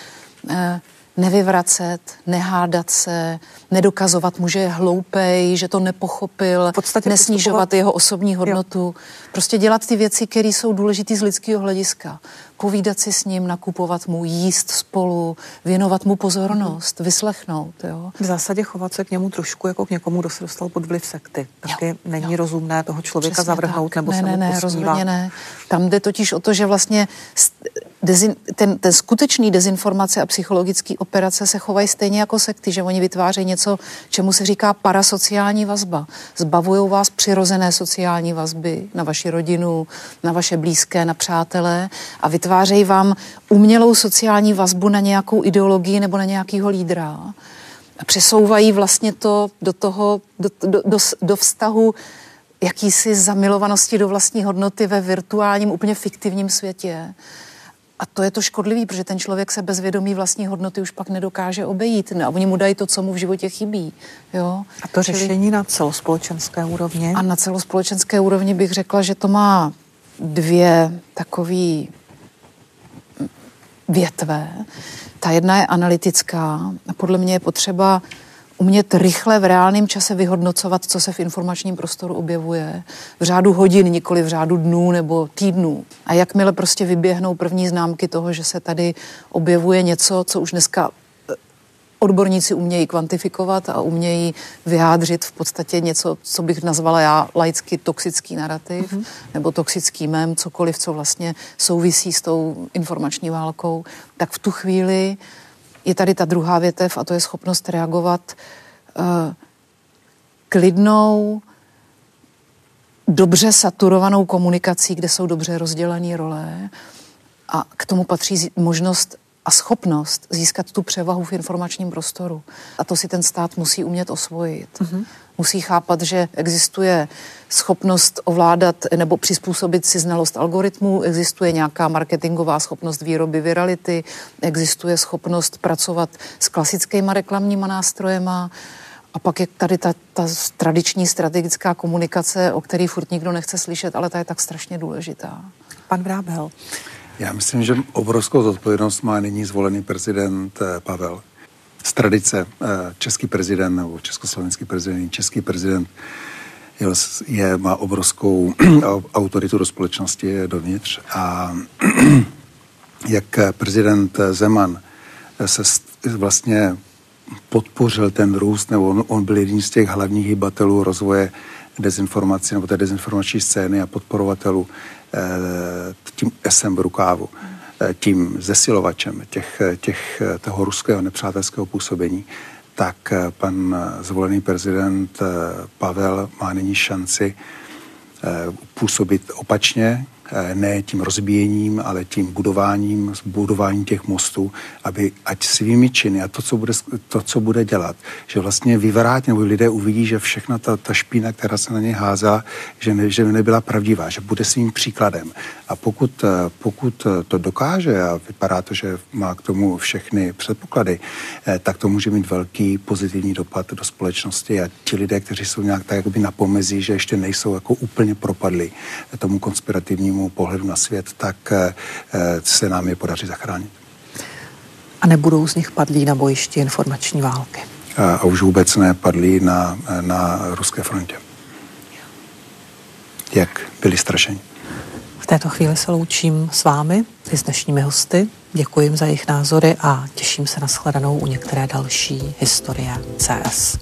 eh, nevyvracet, nehádat se, nedokazovat mu, že je hloupej, že to nepochopil, v podstatě nesnižovat jeho osobní hodnotu. Jo. Prostě dělat ty věci, které jsou důležité z lidského hlediska. Povídat si s ním, nakupovat mu, jíst spolu, věnovat mu pozornost, mm. vyslechnout. Jo. V zásadě chovat se k němu trošku jako k někomu, kdo se dostal pod vliv sekty. Taky jo. není jo. rozumné toho člověka Přesně zavrhnout tak. nebo ne, se ne, mu ne, rozhodně ne. Tam jde totiž o to, že vlastně dezin, ten, ten skutečný dezinformace a psychologické operace se chovají stejně jako sekty, že oni vytvářejí něco, čemu se říká parasociální vazba. Zbavují vás přirozené sociální vazby na vaši rodinu, na vaše blízké, na přátelé a vytvářejí vám umělou sociální vazbu na nějakou ideologii nebo na nějakého lídra. A přesouvají vlastně to do toho, do, do, do, do vztahu jakýsi zamilovanosti do vlastní hodnoty ve virtuálním, úplně fiktivním světě. A to je to škodlivý, protože ten člověk se bez vědomí vlastní hodnoty už pak nedokáže obejít. No, a oni mu dají to, co mu v životě chybí. Jo? A to Čili... řešení na celospolečenské úrovni? A na celospolečenské úrovni bych řekla, že to má dvě takové větve. Ta jedna je analytická podle mě je potřeba umět rychle v reálném čase vyhodnocovat, co se v informačním prostoru objevuje. V řádu hodin, nikoli v řádu dnů nebo týdnů. A jakmile prostě vyběhnou první známky toho, že se tady objevuje něco, co už dneska odborníci umějí kvantifikovat a umějí vyjádřit v podstatě něco, co bych nazvala já laicky toxický narrativ mm-hmm. nebo toxický mem, cokoliv, co vlastně souvisí s tou informační válkou, tak v tu chvíli je tady ta druhá větev a to je schopnost reagovat uh, klidnou, dobře saturovanou komunikací, kde jsou dobře rozdělené role a k tomu patří možnost a schopnost získat tu převahu v informačním prostoru. A to si ten stát musí umět osvojit. Mm-hmm. Musí chápat, že existuje schopnost ovládat nebo přizpůsobit si znalost algoritmů, existuje nějaká marketingová schopnost výroby virality, existuje schopnost pracovat s klasickýma reklamníma nástrojema, a pak je tady ta, ta tradiční strategická komunikace, o který furt nikdo nechce slyšet, ale ta je tak strašně důležitá. Pan Vrábel. Já myslím, že obrovskou zodpovědnost má nyní zvolený prezident eh, Pavel. Z tradice eh, český prezident nebo československý prezident, český prezident je, je, má obrovskou autoritu do společnosti dovnitř a jak prezident Zeman se vlastně podpořil ten růst, nebo on, on byl jedním z těch hlavních hybatelů rozvoje dezinformací nebo té dezinformační scény a podporovatelů Eh, tím esem v rukávu, eh, tím zesilovačem těch, těch, toho ruského nepřátelského působení, tak eh, pan zvolený prezident Pavel má nyní šanci působit opačně, Eh, ne tím rozbíjením, ale tím budováním, budováním těch mostů, aby ať svými činy a to, co bude, to, co bude dělat, že vlastně vyvrátí, nebo lidé uvidí, že všechna ta, ta špína, která se na ně házá, že, ne, že nebyla pravdivá, že bude svým příkladem. A pokud, eh, pokud to dokáže, a vypadá to, že má k tomu všechny předpoklady, eh, tak to může mít velký pozitivní dopad do společnosti a ti lidé, kteří jsou nějak tak jakoby na pomezí, že ještě nejsou jako úplně propadli tomu konspirativnímu jinému pohledu na svět, tak eh, se nám je podaří zachránit. A nebudou z nich padlí na bojišti informační války? A, a už vůbec nepadlí na, na ruské frontě. Jak byli strašeni. V této chvíli se loučím s vámi i s dnešními hosty. Děkuji jim za jejich názory a těším se na shledanou u některé další historie CS.